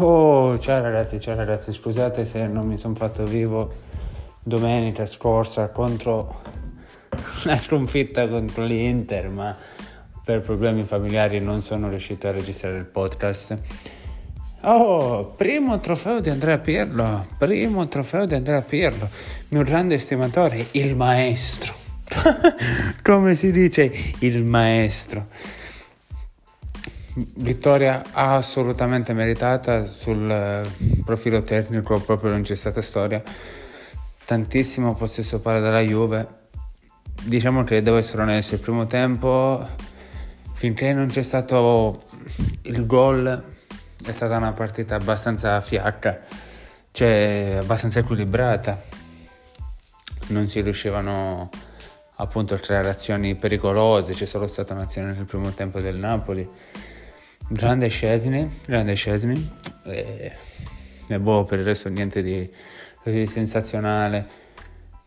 Oh, ciao ragazzi, ciao ragazzi, scusate se non mi sono fatto vivo domenica scorsa contro la sconfitta contro l'Inter, ma per problemi familiari non sono riuscito a registrare il podcast. Oh, primo trofeo di Andrea Pirlo, primo trofeo di Andrea Pirlo, mio grande estimatore, il maestro. Come si dice il maestro? Vittoria assolutamente meritata sul eh, profilo tecnico, proprio non c'è stata storia. Tantissimo possesso palla dalla Juve. Diciamo che devo essere onesto, il primo tempo, finché non c'è stato il gol, è stata una partita abbastanza fiacca, cioè abbastanza equilibrata. Non si riuscivano appunto a creare azioni pericolose, c'è solo stata un'azione nel primo tempo del Napoli grande Scesni, grande Scesni, e, boh, per il resto niente di così sensazionale.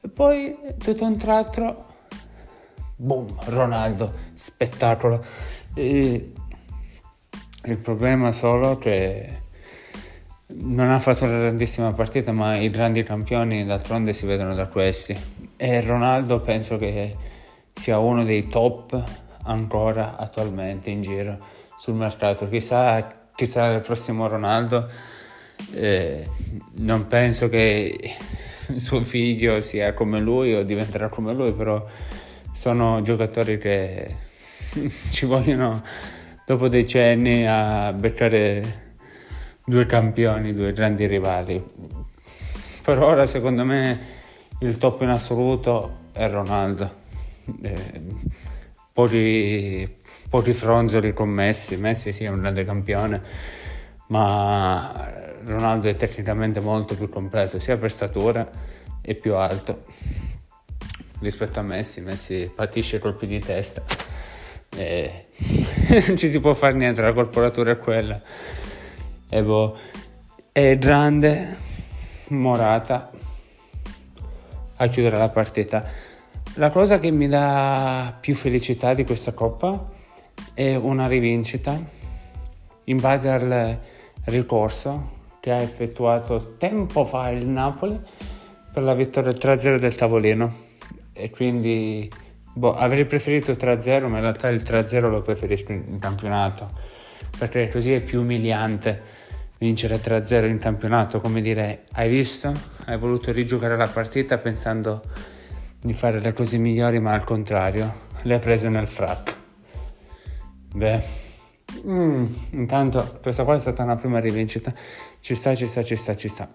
E poi tutto un tratto, boom, Ronaldo, spettacolo. E il problema solo che non ha fatto una grandissima partita, ma i grandi campioni d'altronde si vedono da questi. E Ronaldo penso che sia uno dei top ancora attualmente in giro sul mercato. Chissà chi sarà il prossimo Ronaldo. Eh, non penso che suo figlio sia come lui o diventerà come lui, però sono giocatori che ci vogliono dopo decenni a beccare due campioni, due grandi rivali. Per ora secondo me il top in assoluto è Ronaldo. Eh, poi pochi fronzoli con Messi. Messi sì è un grande campione, ma Ronaldo è tecnicamente molto più completo, sia per statura e più alto rispetto a Messi. Messi patisce colpi di testa e non ci si può fare niente, la corporatura è quella. E boh, è grande, morata a chiudere la partita. La cosa che mi dà più felicità di questa coppa è una rivincita in base al ricorso che ha effettuato tempo fa il Napoli per la vittoria 3-0 del tavolino. E quindi boh, avrei preferito 3-0 ma in realtà il 3-0 lo preferisco in campionato perché così è più umiliante vincere 3-0 in campionato. Come dire hai visto? hai voluto rigiocare la partita pensando di fare le cose migliori ma al contrario le hai preso nel frac Beh, mm, intanto questa qua è stata una prima rivincita. Ci sta, ci sta, ci sta, ci sta.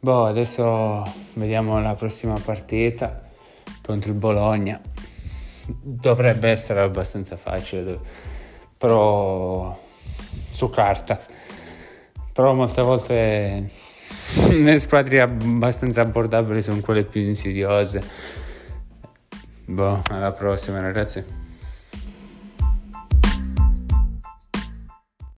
Boh, adesso vediamo la prossima partita contro il Bologna. Dovrebbe essere abbastanza facile, però su carta. Però molte volte le squadre abbastanza abbordabili sono quelle più insidiose. Boh, alla prossima ragazzi.